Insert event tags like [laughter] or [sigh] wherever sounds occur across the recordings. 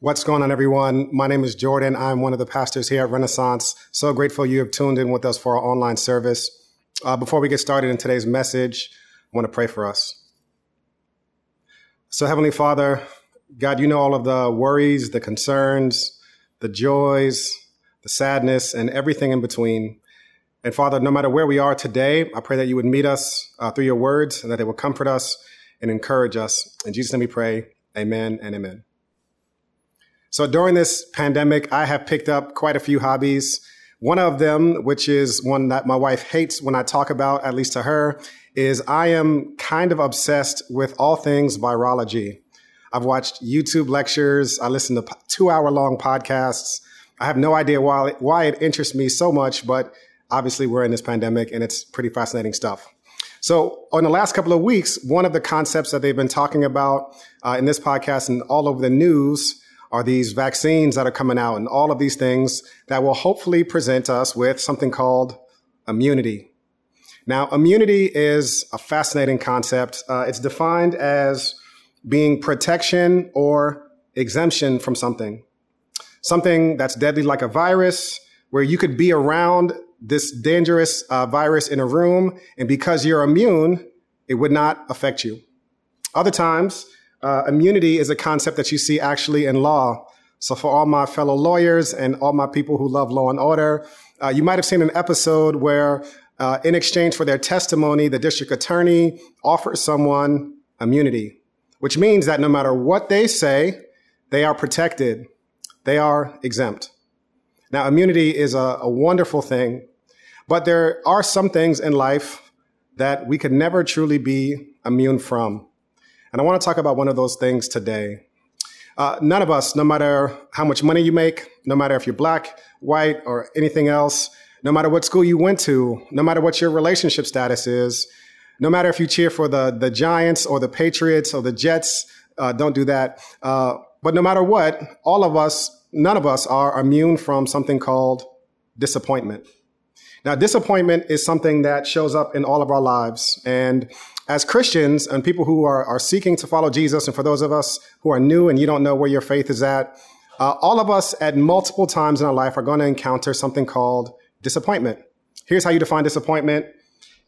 What's going on, everyone? My name is Jordan. I'm one of the pastors here at Renaissance. So grateful you have tuned in with us for our online service. Uh, before we get started in today's message, I want to pray for us. So, Heavenly Father, God, you know all of the worries, the concerns, the joys, the sadness, and everything in between. And Father, no matter where we are today, I pray that you would meet us uh, through your words and that they will comfort us and encourage us. In Jesus' name we pray. Amen and amen. So during this pandemic, I have picked up quite a few hobbies. One of them, which is one that my wife hates when I talk about, at least to her, is I am kind of obsessed with all things virology. I've watched YouTube lectures. I listen to two hour long podcasts. I have no idea why, why it interests me so much, but obviously we're in this pandemic and it's pretty fascinating stuff. So, on the last couple of weeks, one of the concepts that they've been talking about uh, in this podcast and all over the news are these vaccines that are coming out and all of these things that will hopefully present us with something called immunity. Now, immunity is a fascinating concept. Uh, it's defined as being protection or exemption from something. Something that's deadly like a virus, where you could be around this dangerous uh, virus in a room, and because you're immune, it would not affect you. Other times, uh, immunity is a concept that you see actually in law. So, for all my fellow lawyers and all my people who love law and order, uh, you might have seen an episode where, uh, in exchange for their testimony, the district attorney offers someone immunity, which means that no matter what they say, they are protected, they are exempt. Now, immunity is a, a wonderful thing, but there are some things in life that we could never truly be immune from. And I want to talk about one of those things today. Uh, none of us, no matter how much money you make, no matter if you're black, white, or anything else, no matter what school you went to, no matter what your relationship status is, no matter if you cheer for the, the Giants or the Patriots or the Jets, uh, don't do that. Uh, but no matter what, all of us, none of us are immune from something called disappointment. Now, disappointment is something that shows up in all of our lives. And as Christians and people who are, are seeking to follow Jesus, and for those of us who are new and you don't know where your faith is at, uh, all of us at multiple times in our life are going to encounter something called disappointment. Here's how you define disappointment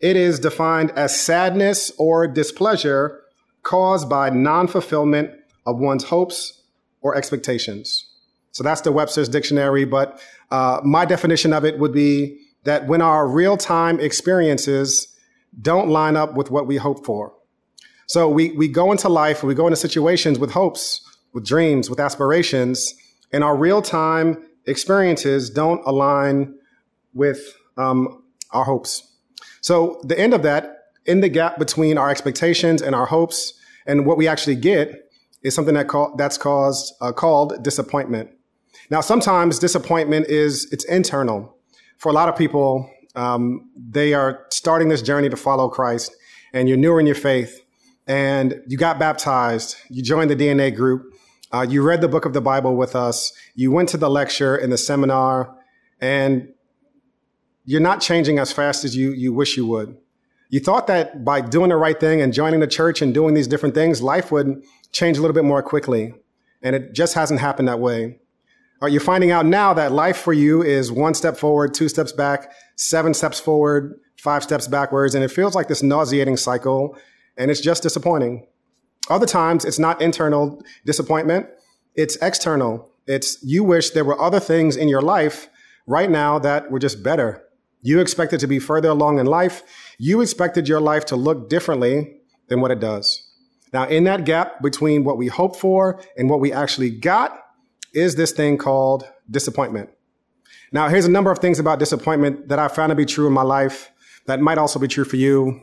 it is defined as sadness or displeasure caused by non fulfillment of one's hopes or expectations. So that's the Webster's dictionary, but uh, my definition of it would be that when our real time experiences don't line up with what we hope for. So we, we go into life, we go into situations with hopes, with dreams, with aspirations, and our real time experiences don't align with um, our hopes. So the end of that, in the gap between our expectations and our hopes and what we actually get, is something that call, that's caused uh, called disappointment. Now, sometimes disappointment is it's internal. For a lot of people, um, they are starting this journey to follow Christ, and you're newer in your faith, and you got baptized, you joined the DNA group, uh, you read the book of the Bible with us, you went to the lecture in the seminar, and you're not changing as fast as you, you wish you would. You thought that by doing the right thing and joining the church and doing these different things, life would change a little bit more quickly. And it just hasn't happened that way. Uh, Are you finding out now that life for you is one step forward, two steps back, seven steps forward, five steps backwards, and it feels like this nauseating cycle, and it's just disappointing. Other times, it's not internal disappointment, it's external. It's you wish there were other things in your life right now that were just better. You expected to be further along in life. You expected your life to look differently than what it does. Now, in that gap between what we hoped for and what we actually got, is this thing called disappointment. Now, here's a number of things about disappointment that I found to be true in my life that might also be true for you.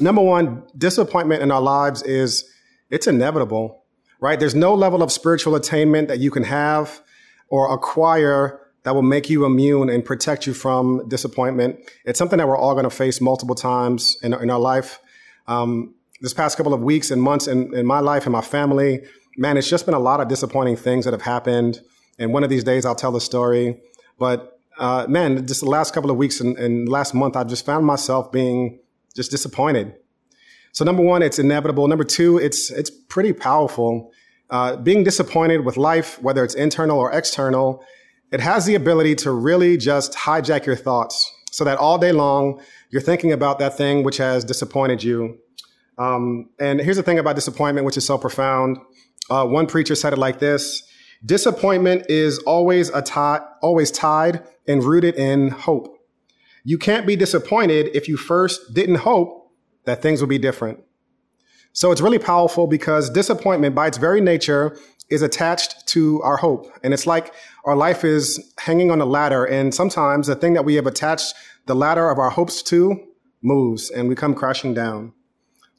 Number one, disappointment in our lives is it's inevitable, right? There's no level of spiritual attainment that you can have or acquire that will make you immune and protect you from disappointment. It's something that we're all going to face multiple times in, in our life. Um, this past couple of weeks and months in, in my life and my family, man, it's just been a lot of disappointing things that have happened. And one of these days I'll tell the story. But uh, man, just the last couple of weeks and, and last month, I've just found myself being just disappointed. So number one, it's inevitable. Number two, it's it's pretty powerful. uh, being disappointed with life, whether it's internal or external, it has the ability to really just hijack your thoughts so that all day long you're thinking about that thing which has disappointed you. Um, and here's the thing about disappointment, which is so profound. Uh, one preacher said it like this Disappointment is always a tie, always tied and rooted in hope. You can't be disappointed if you first didn't hope that things would be different. So it's really powerful because disappointment by its very nature is attached to our hope. And it's like our life is hanging on a ladder. And sometimes the thing that we have attached the ladder of our hopes to moves and we come crashing down.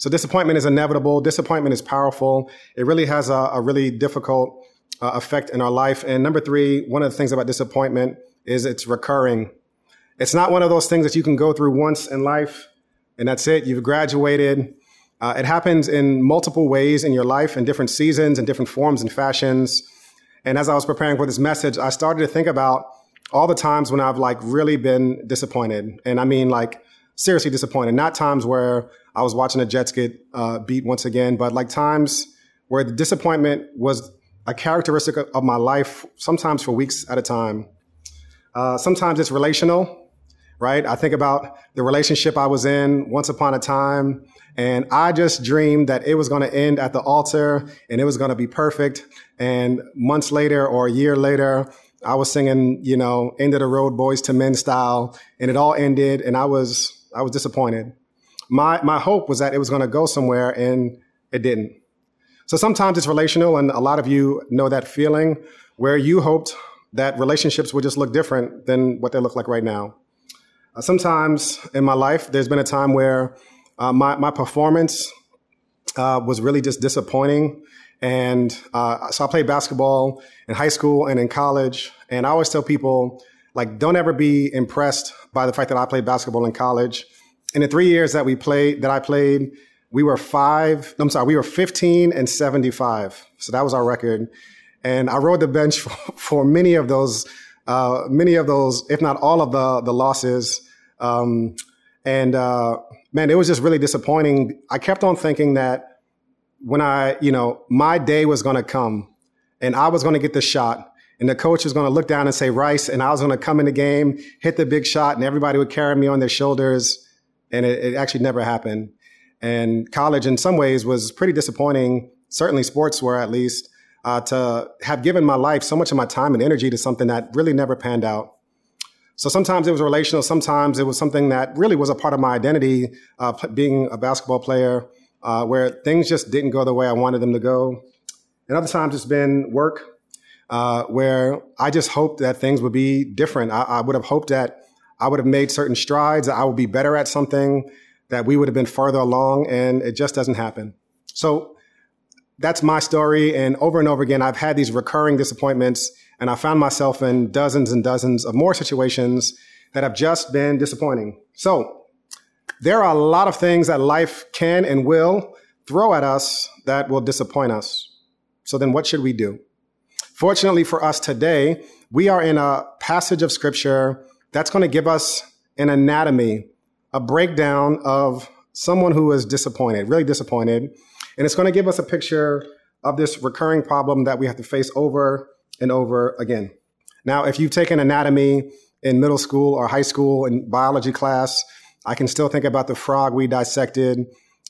So disappointment is inevitable. Disappointment is powerful. It really has a, a really difficult uh, effect in our life. And number three, one of the things about disappointment is it's recurring. It's not one of those things that you can go through once in life and that's it. You've graduated. Uh, it happens in multiple ways in your life, in different seasons, in different forms and fashions. And as I was preparing for this message, I started to think about all the times when I've like really been disappointed. And I mean like seriously disappointed. Not times where I was watching the Jets get uh, beat once again, but like times where the disappointment was a characteristic of my life, sometimes for weeks at a time. Uh, sometimes it's relational, right? I think about the relationship I was in once upon a time, and I just dreamed that it was going to end at the altar and it was going to be perfect. And months later or a year later, I was singing, you know, end of the road Boyz II Men style, and it all ended, and I was I was disappointed. My my hope was that it was going to go somewhere, and it didn't. So sometimes it's relational, and a lot of you know that feeling where you hoped that relationships would just look different than what they look like right now. Uh, sometimes in my life, there's been a time where uh, my my performance uh, was really just disappointing. And uh, so I played basketball in high school and in college. And I always tell people, like, don't ever be impressed by the fact that I played basketball in college. In the three years that we played, that I played, we were five, I'm sorry, we were 15 and 75. So that was our record. And I rode the bench [laughs] for, for many of those, uh, many of those, if not all of the, the losses. Um, and, uh, man, it was just really disappointing. I kept on thinking that when I, you know, my day was going to come and I was going to get the shot and the coach was going to look down and say Rice and I was going to come in the game, hit the big shot and everybody would carry me on their shoulders. And it, it actually never happened. And college in some ways was pretty disappointing. Certainly sports were at least uh, to have given my life so much of my time and energy to something that really never panned out. So sometimes it was relational. Sometimes it was something that really was a part of my identity, uh, being a basketball player uh, where things just didn't go the way I wanted them to go. And other times it's been work uh, where I just hoped that things would be different. I, I, would have hoped that I would have made certain strides, I would be better at something, that we would have been further along, and it just doesn't happen. So that's my story. And over and over again, I've had these recurring disappointments, and I found myself in dozens and dozens of more situations that have just been disappointing. So there are a lot of things that life can and will throw at us that will disappoint us. So then what should we do? Fortunately for us today, we are in a passage of scripture that's going to give us an anatomy, a breakdown of someone who is disappointed, really disappointed. And it's going to give us a picture of this recurring problem that we have to face over and over again. Now, if you've taken anatomy in middle school or high school in biology class, I can still think about the frog we dissected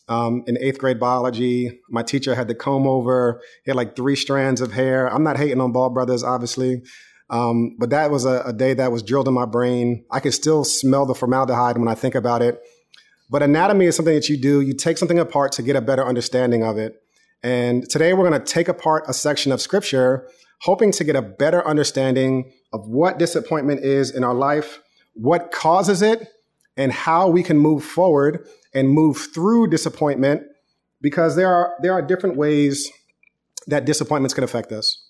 um, in eighth grade biology. My teacher had the comb over. He had like three strands of hair. I'm not hating on Ball Brothers, obviously. Um, but that was a, a, day that was drilled in my brain. I can still smell the formaldehyde when I think about it. But anatomy is something that you do. You take something apart to get a better understanding of it. And today we're going to take apart a section of scripture, hoping to get a better understanding of what disappointment is in our life, what causes it, and how we can move forward and move through disappointment because there are there are different ways that disappointments can affect us.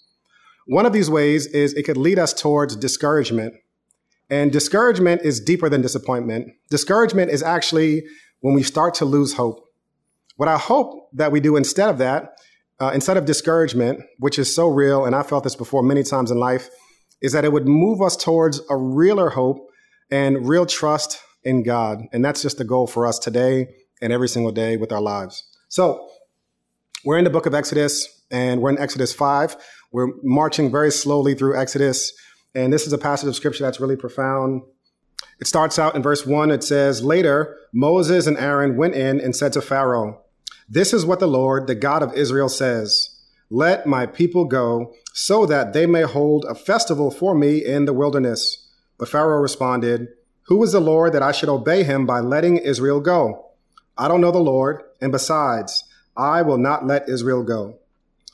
One of these ways is it could lead us towards discouragement. And discouragement is deeper than disappointment. Discouragement is actually when we start to lose hope. What I hope that we do instead of that, uh, instead of discouragement, which is so real, and I felt this before many times in life, is that it would move us towards a realer hope and real trust in God. And that's just the goal for us today and every single day with our lives. So we're in the book of Exodus, and we're in Exodus 5. We're marching very slowly through Exodus, and this is a passage of scripture that's really profound. It starts out in verse 1. It says, Later, Moses and Aaron went in and said to Pharaoh, This is what the Lord, the God of Israel, says Let my people go, so that they may hold a festival for me in the wilderness. But Pharaoh responded, Who is the Lord that I should obey him by letting Israel go? I don't know the Lord, and besides, I will not let Israel go.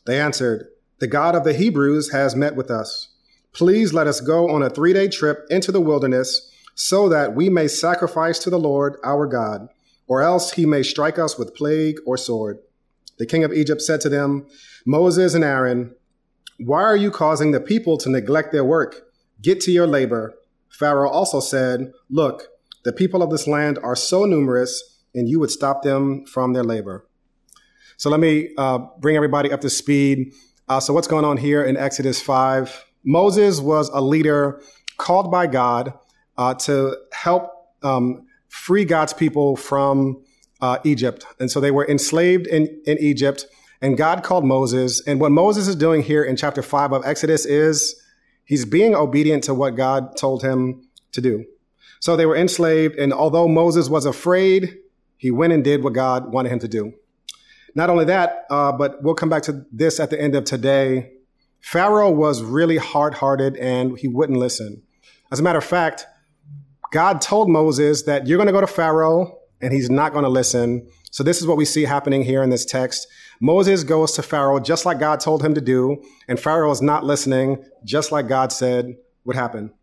They answered, The God of the Hebrews has met with us. Please let us go on a three day trip into the wilderness so that we may sacrifice to the Lord our God, or else he may strike us with plague or sword. The king of Egypt said to them, Moses and Aaron, why are you causing the people to neglect their work? Get to your labor. Pharaoh also said, Look, the people of this land are so numerous, and you would stop them from their labor. So let me uh, bring everybody up to speed. Uh, so, what's going on here in Exodus 5? Moses was a leader called by God uh, to help um, free God's people from uh, Egypt. And so they were enslaved in, in Egypt. And God called Moses. And what Moses is doing here in chapter 5 of Exodus is he's being obedient to what God told him to do. So they were enslaved. And although Moses was afraid, he went and did what God wanted him to do. Not only that, uh, but we'll come back to this at the end of today. Pharaoh was really hard hearted and he wouldn't listen. As a matter of fact, God told Moses that you're going to go to Pharaoh and he's not going to listen. So this is what we see happening here in this text. Moses goes to Pharaoh just like God told him to do, and Pharaoh is not listening, just like God said would happen.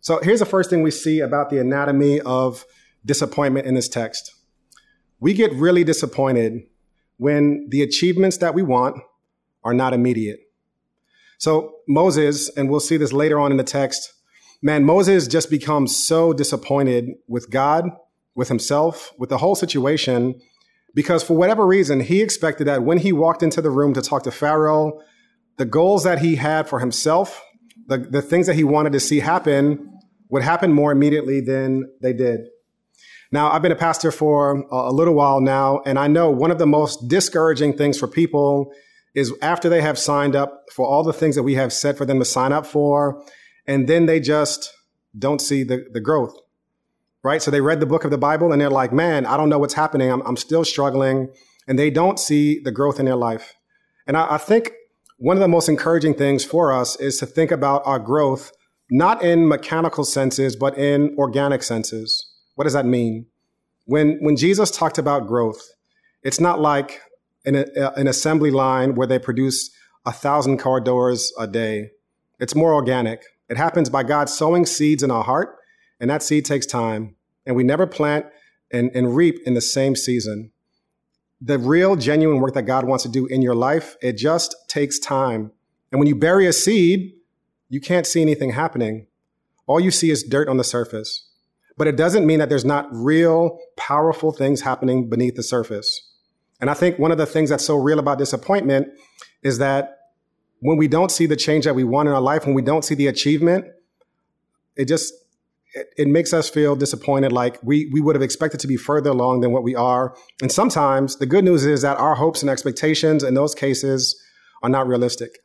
So here's the first thing we see about the anatomy of disappointment in this text. We get really disappointed when the achievements that we want are not immediate. So Moses, and we'll see this later on in the text, man, Moses just becomes so disappointed with God, with himself, with the whole situation, because for whatever reason, he expected that when he walked into the room to talk to Pharaoh, the goals that he had for himself, the, the things that he wanted to see happen, would happen more immediately than they did. Now, I've been a pastor for uh, a little while now, and I know one of the most discouraging things for people is after they have signed up for all the things that we have set for them to sign up for, and then they just don't see the, the growth, right? So they read the book of the Bible and they're like, man, I don't know what's happening. I'm, I'm still struggling. And they don't see the growth in their life. And I, I think one of the most encouraging things for us is to think about our growth, not in mechanical senses, but in organic senses. What does that mean? When, when Jesus talked about growth, it's not like an, an assembly line where they produce a thousand car doors a day. It's more organic. It happens by God sowing seeds in our heart, and that seed takes time. And we never plant and, and reap in the same season. The real, genuine work that God wants to do in your life, it just takes time. And when you bury a seed, you can't see anything happening. All you see is dirt on the surface but it doesn't mean that there's not real, powerful things happening beneath the surface. And I think one of the things that's so real about disappointment is that when we don't see the change that we want in our life, when we don't see the achievement, it just it, it makes us feel disappointed like we we would have expected to be further along than what we are. And sometimes the good news is that our hopes and expectations in those cases are not realistic.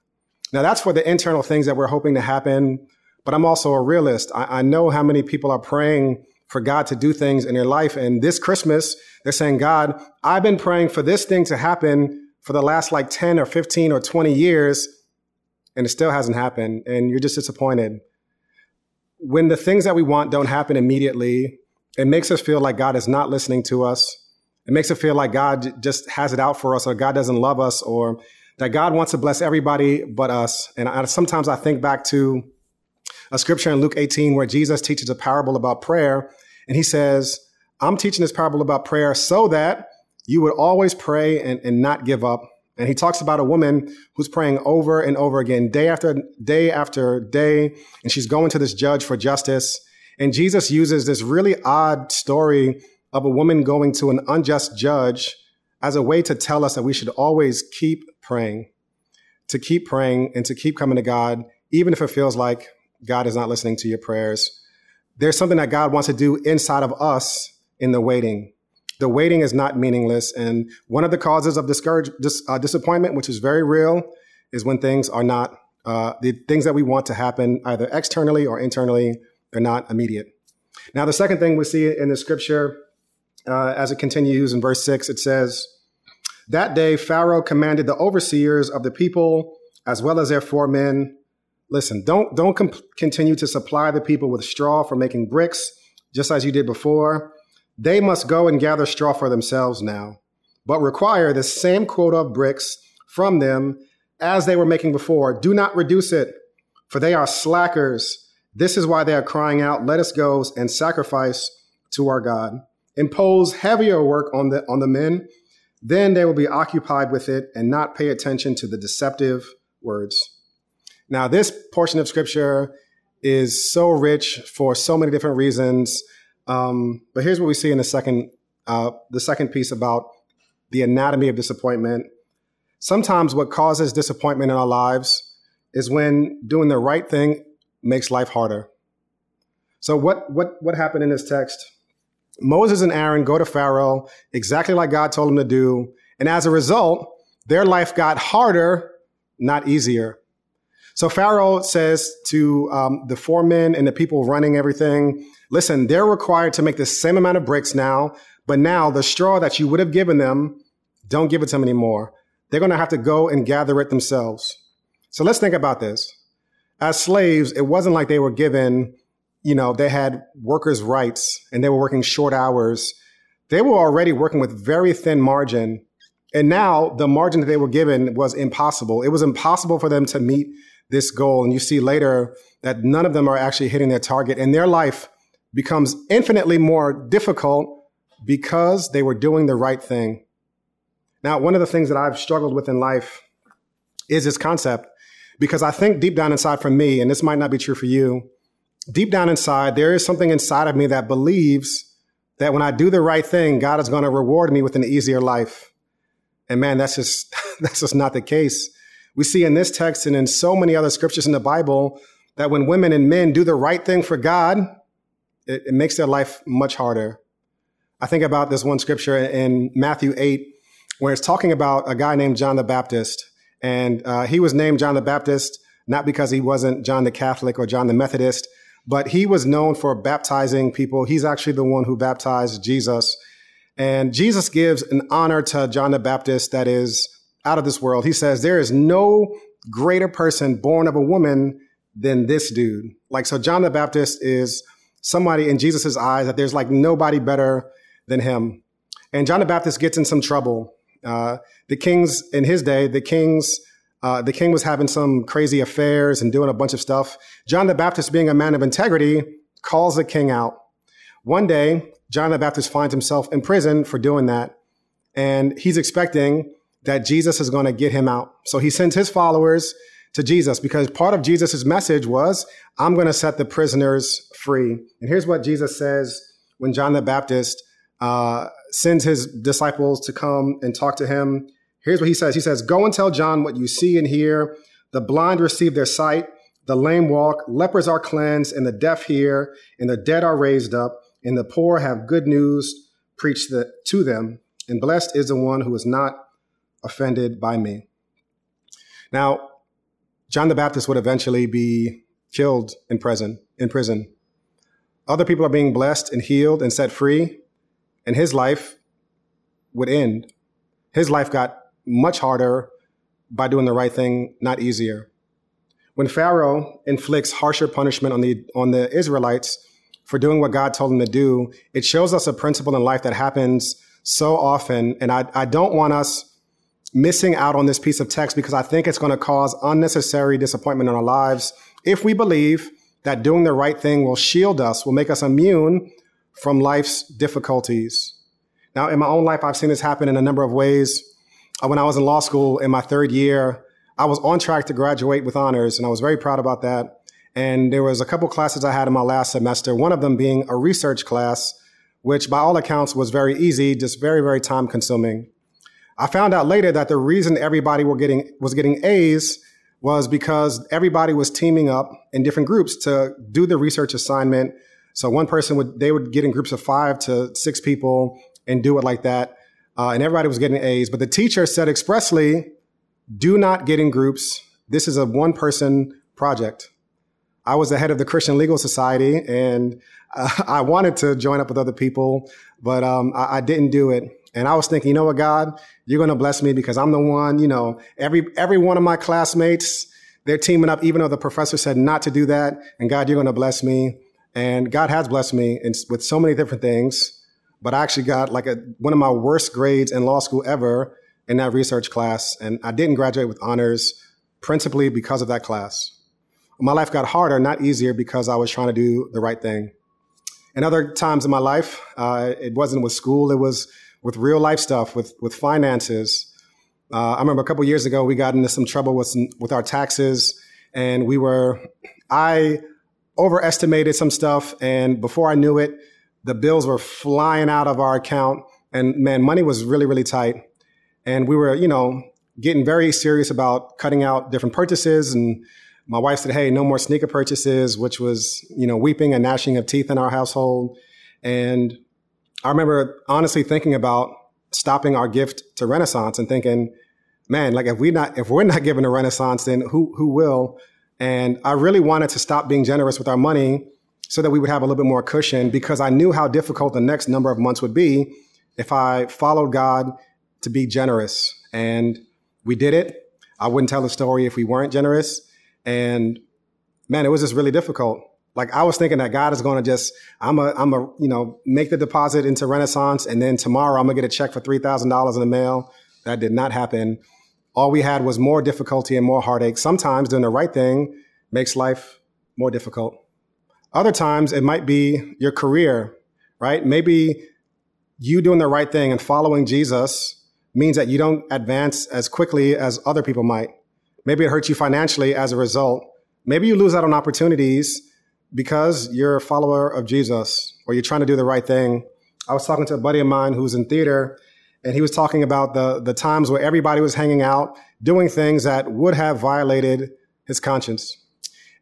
Now that's for the internal things that we're hoping to happen but I'm also a realist. I, I know how many people are praying for God to do things in their life. And this Christmas, they're saying, God, I've been praying for this thing to happen for the last like 10 or 15 or 20 years, and it still hasn't happened. And you're just disappointed. When the things that we want don't happen immediately, it makes us feel like God is not listening to us. It makes it feel like God just has it out for us, or God doesn't love us, or that God wants to bless everybody but us. And I, sometimes I think back to a scripture in Luke 18 where Jesus teaches a parable about prayer. And he says, I'm teaching this parable about prayer so that you would always pray and, and not give up. And he talks about a woman who's praying over and over again, day after day after day. And she's going to this judge for justice. And Jesus uses this really odd story of a woman going to an unjust judge as a way to tell us that we should always keep praying, to keep praying and to keep coming to God, even if it feels like God is not listening to your prayers. There's something that God wants to do inside of us in the waiting. the waiting is not meaningless. And one of the causes of discourage, dis, uh, disappointment, which is very real, is when things are not, uh, the things that we want to happen either externally or internally, they're not immediate. Now, the second thing we see in the scripture, uh, as it continues in verse six, it says, That day Pharaoh commanded the overseers of the people, as well as their foremen, listen, don't, don't com- continue to supply the people with straw for making bricks, just as you did before they must go and gather straw for themselves now, but require the same quota of bricks from them as they were making before. Do not reduce it, for they are slackers. This is why they are crying out, Let us go and sacrifice to our God. Impose heavier work on the, on the men. Then they will be occupied with it and not pay attention to the deceptive words. Now, this portion of scripture is so rich for so many different reasons. Um, but here's what we see in the second, uh, the second piece about the anatomy of disappointment. Sometimes what causes disappointment in our lives is when doing the right thing makes life harder. So what what what happened in this text? Moses and Aaron go to Pharaoh exactly like God told them to do, and as a result, their life got harder, not easier. So Pharaoh says to um, the foremen and the people running everything, Listen, they're required to make the same amount of bricks now, but now the straw that you would have given them, don't give it to them anymore. They're going to have to go and gather it themselves. So let's think about this. As slaves, it wasn't like they were given, you know, they had workers' rights and they were working short hours. They were already working with very thin margin. And now the margin that they were given was impossible. It was impossible for them to meet this goal. And you see later that none of them are actually hitting their target. And their life becomes infinitely more difficult because they were doing the right thing. Now, one of the things that I've struggled with in life is this concept because I think deep down inside for me, and this might not be true for you, deep down inside, there is something inside of me that believes that when I do the right thing, God is going to reward me with an easier life. And man, that's just, [laughs] that's just not the case. We see in this text and in so many other scriptures in the Bible that when women and men do the right thing for God, it, it makes their life much harder. I think about this one scripture in Matthew 8, where it's talking about a guy named John the Baptist. And uh, he was named John the Baptist not because he wasn't John the Catholic or John the Methodist, but he was known for baptizing people. He's actually the one who baptized Jesus. And Jesus gives an honor to John the Baptist that is out of this world. He says, There is no greater person born of a woman than this dude. Like, so John the Baptist is somebody in Jesus's eyes that there's like nobody better than him. And John the Baptist gets in some trouble. Uh, the kings in his day, the kings, uh, the king was having some crazy affairs and doing a bunch of stuff. John the Baptist, being a man of integrity, calls the king out. One day, John the Baptist finds himself in prison for doing that. And he's expecting that Jesus is going to get him out. So he sends his followers to Jesus because part of Jesus' message was, I'm going to set the prisoners free. And here's what Jesus says when John the Baptist uh, sends his disciples to come and talk to him. Here's what he says He says, Go and tell John what you see and hear. The blind receive their sight, the lame walk, lepers are cleansed, and the deaf hear, and the dead are raised up, and the poor have good news preached to them. And blessed is the one who is not offended by me. Now, John the Baptist would eventually be killed in prison. In prison, other people are being blessed and healed and set free, and his life would end. His life got much harder by doing the right thing, not easier. When Pharaoh inflicts harsher punishment on the on the Israelites for doing what God told them to do, it shows us a principle in life that happens so often, and I, I don't want us missing out on this piece of text because I think it's going to cause unnecessary disappointment in our lives if we believe that doing the right thing will shield us, will make us immune from life's difficulties. Now, in my own life, I've seen this happen in a number of ways. Uh, when I was in law school in my third year, I was on track to graduate with honors, and I was very proud about that. And there was a couple classes I had in my last semester, one of them being a research class, which by all accounts was very easy, just very, very time consuming. I found out later that the reason everybody were getting was getting A's was because everybody was teaming up in different groups to do the research assignment. So one person would they would get in groups of five to six people, and do it like that. Uh, and everybody was getting A's. But the teacher said expressly, do not get in groups. This is a one person project. I was the head of the Christian Legal Society and uh, [laughs] I wanted to join up with other people, but um, I, I, didn't do it. And I was thinking, you know what, God, you're going to bless me because I'm the one, you know, every, every one of my classmates, they're teaming up, even though the professor said not to do that. And God, you're going to bless me. And God has blessed me in, with so many different things. But I actually got like a, one of my worst grades in law school ever in that research class. And I didn't graduate with honors principally because of that class. My life got harder, not easier, because I was trying to do the right thing. And other times in my life, uh, it wasn't with school, it was with real life stuff, with, with finances. Uh, I remember a couple years ago, we got into some trouble with, some, with our taxes, and we were, I overestimated some stuff, and before I knew it, the bills were flying out of our account, and man, money was really, really tight. And we were, you know, getting very serious about cutting out different purchases and my wife said, Hey, no more sneaker purchases, which was, you know, weeping and gnashing of teeth in our household. And I remember honestly thinking about stopping our gift to Renaissance and thinking, man, like if we not, if we're not giving a Renaissance, then who, who will? And I really wanted to stop being generous with our money so that we would have a little bit more cushion because I knew how difficult the next number of months would be if I followed God to be generous. And we did it. I wouldn't tell the story if we weren't generous. And man, it was just really difficult. Like I was thinking that God is going to just, I'm a, I'm a, you know, make the deposit into Renaissance, and then tomorrow I'm gonna get a check for three thousand dollars in the mail. That did not happen. All we had was more difficulty and more heartache. Sometimes doing the right thing makes life more difficult. Other times it might be your career, right? Maybe you doing the right thing and following Jesus means that you don't advance as quickly as other people might. Maybe it hurts you financially as a result. Maybe you lose out on opportunities because you're a follower of Jesus or you're trying to do the right thing. I was talking to a buddy of mine who's in theater and he was talking about the, the times where everybody was hanging out, doing things that would have violated his conscience.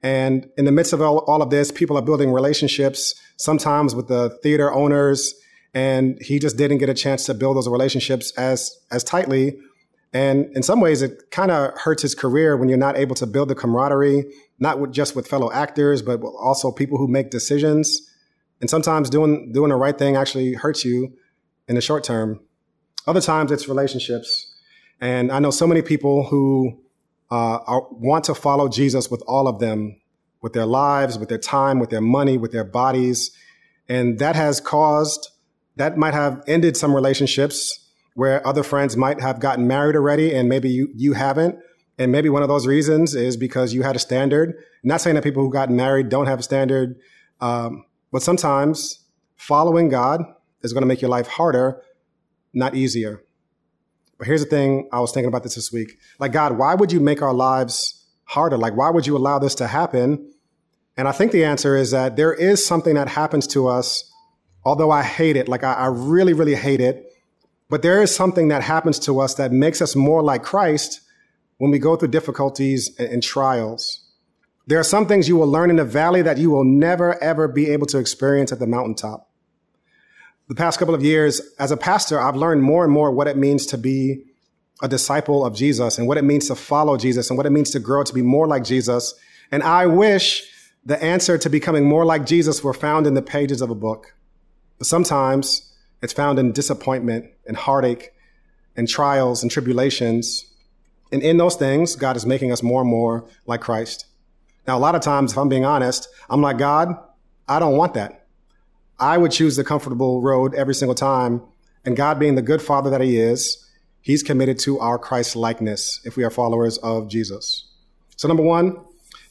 And in the midst of all, all of this, people are building relationships, sometimes with the theater owners, and he just didn't get a chance to build those relationships as, as tightly and in some ways, it kind of hurts his career when you're not able to build the camaraderie, not with, just with fellow actors, but also people who make decisions. And sometimes doing doing the right thing actually hurts you in the short term. Other times, it's relationships. And I know so many people who uh, are, want to follow Jesus with all of them, with their lives, with their time, with their money, with their bodies. And that has caused, that might have ended some relationships where other friends might have gotten married already and maybe you, you haven't. And maybe one of those reasons is because you had a standard. I'm not saying that people who got married don't have a standard, um, but sometimes following God is going to make your life harder, not easier. But here's the thing I was thinking about this this week. Like, God, why would you make our lives harder? Like, why would you allow this to happen? And I think the answer is that there is something that happens to us, although I hate it. Like, I, I really, really hate it but there is something that happens to us that makes us more like Christ when we go through difficulties and, trials. There are some things you will learn in the valley that you will never, ever be able to experience at the mountaintop. The past couple of years, as a pastor, I've learned more and more what it means to be a disciple of Jesus and what it means to follow Jesus and what it means to grow to be more like Jesus. And I wish the answer to becoming more like Jesus were found in the pages of a book. But sometimes it's found in disappointment and heartache and trials and tribulations. And in those things, God is making us more and more like Christ. Now, a lot of times, if I'm being honest, I'm like, God, I don't want that. I would choose the comfortable road every single time. And God, being the good father that he is, he's committed to our Christ likeness if we are followers of Jesus. So, number one,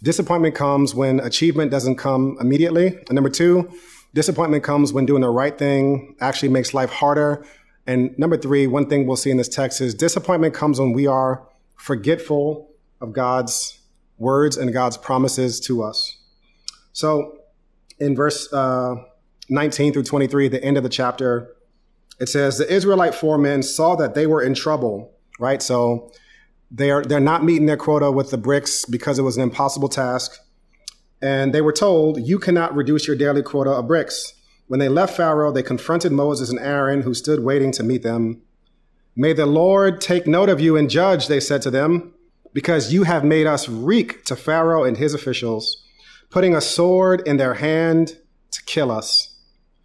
disappointment comes when achievement doesn't come immediately. And number two, Disappointment comes when doing the right thing actually makes life harder. And number three, one thing we'll see in this text is disappointment comes when we are forgetful of God's words and God's promises to us. So in verse uh, 19 through 23, the end of the chapter, it says, The Israelite foremen saw that they were in trouble, right? So they're, they're not meeting their quota with the bricks because it was an impossible task and they were told, you cannot reduce your daily quota of bricks. When they left Pharaoh, they confronted Moses and Aaron, who stood waiting to meet them. May the Lord take note of you and judge, they said to them, because you have made us reek to Pharaoh and his officials, putting a sword in their hand to kill us.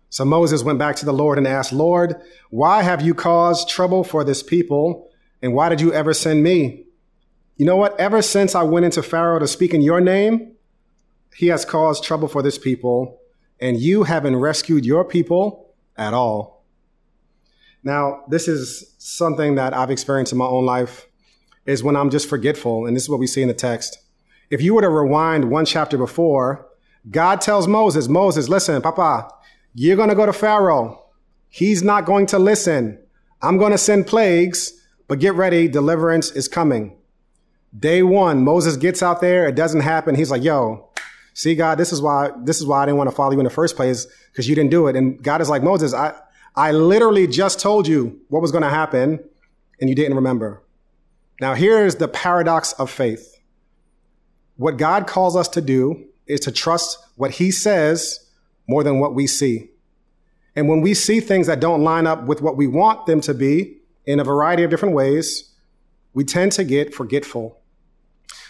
So Moses went back to the Lord and asked, Lord, why have you caused trouble for this people? And why did you ever send me? You know what? Ever since I went into Pharaoh to speak in your name, he has caused trouble for this people, and you haven't rescued your people at all. Now, this is something that I've experienced in my own life is when I'm just forgetful, and this is what we see in the text. If you were to rewind one chapter before, God tells Moses, Moses, listen, Papa, you're going to go to Pharaoh. He's not going to listen. I'm going to send plagues, but get ready. Deliverance is coming. Day one, Moses gets out there. It doesn't happen. He's like, yo, see, God, this is why, this is why I didn't want to follow you in the first place because you didn't do it. And God is like, Moses, I, I literally just told you what was going to happen and you didn't remember. Now, here's the paradox of faith. What God calls us to do is to trust what he says more than what we see. And when we see things that don't line up with what we want them to be in a variety of different ways, we tend to get forgetful.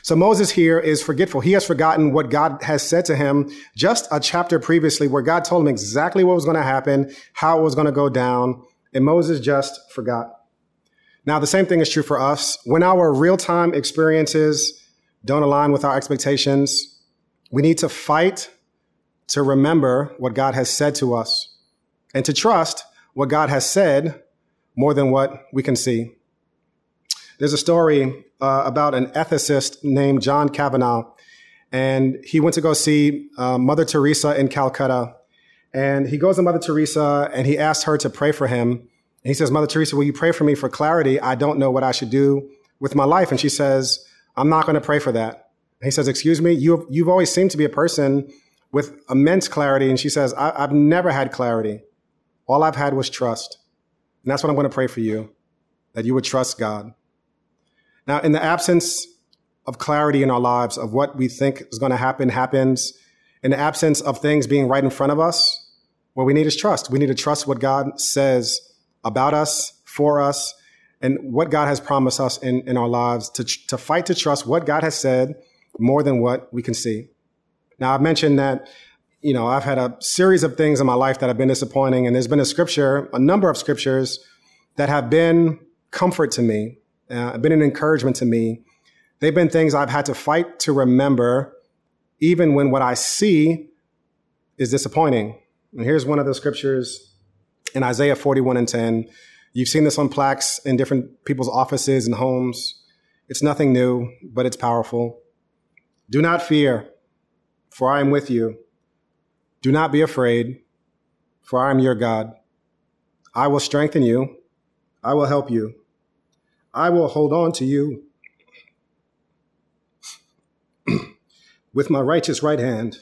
So Moses here is forgetful. He has forgotten what God has said to him just a chapter previously where God told him exactly what was going to happen, how it was going to go down. And Moses just forgot. Now, the same thing is true for us. When our real time experiences don't align with our expectations, we need to fight to remember what God has said to us and to trust what God has said more than what we can see. There's a story uh, about an ethicist named John Kavanaugh, and he went to go see uh, Mother Teresa in Calcutta. And he goes to Mother Teresa and he asks her to pray for him. And he says, Mother Teresa, will you pray for me for clarity? I don't know what I should do with my life. And she says, I'm not going to pray for that. And he says, Excuse me, you've, you've always seemed to be a person with immense clarity. And she says, I, have never had clarity. All I've had was trust. And that's what I'm going to pray for you, that you would trust God. Now, in the absence of clarity in our lives of what we think is going to happen happens, in the absence of things being right in front of us, what we need is trust. We need to trust what God says about us, for us, and what God has promised us in, in our lives to, to fight to trust what God has said more than what we can see. Now, I've mentioned that, you know, I've had a series of things in my life that have been disappointing, and there's been a scripture, a number of scriptures that have been comfort to me uh, been an encouragement to me. They've been things I've had to fight to remember, even when what I see is disappointing. And here's one of the scriptures in Isaiah 41 and 10. You've seen this on plaques in different people's offices and homes. It's nothing new, but it's powerful. Do not fear, for I am with you. Do not be afraid, for I am your God. I will strengthen you. I will help you. I will hold on to you [clears throat] with my righteous right hand.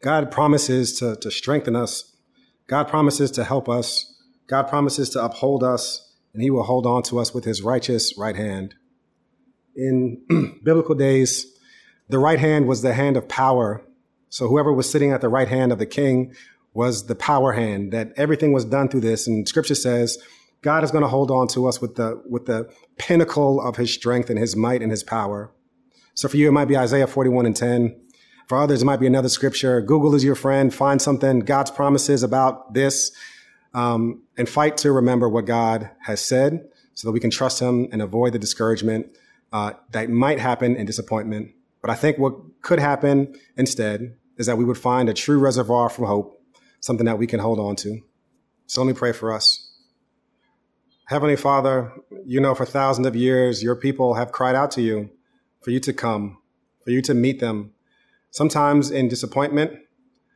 God promises to, to strengthen us. God promises to help us. God promises to uphold us, and He will hold on to us with His righteous right hand. In [clears throat] biblical days, the right hand was the hand of power. So whoever was sitting at the right hand of the king was the power hand, that everything was done through this. And scripture says God is going to hold on to us with the, with the pinnacle of his strength and his might and his power. So for you, it might be Isaiah 41 and 10. For others, it might be another scripture. Google is your friend. Find something, God's promises about this, um, and fight to remember what God has said so that we can trust him and avoid the discouragement uh, that might happen in disappointment. But I think what could happen instead is that we would find a true reservoir from hope, something that we can hold on to. So let me pray for us. Heavenly Father, you know, for thousands of years, your people have cried out to you for you to come, for you to meet them, sometimes in disappointment,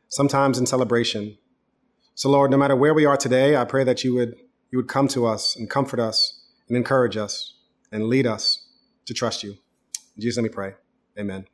sometimes in celebration. So, Lord, no matter where we are today, I pray that you would, you would come to us and comfort us and encourage us and lead us to trust you. In Jesus, let me pray. Amen.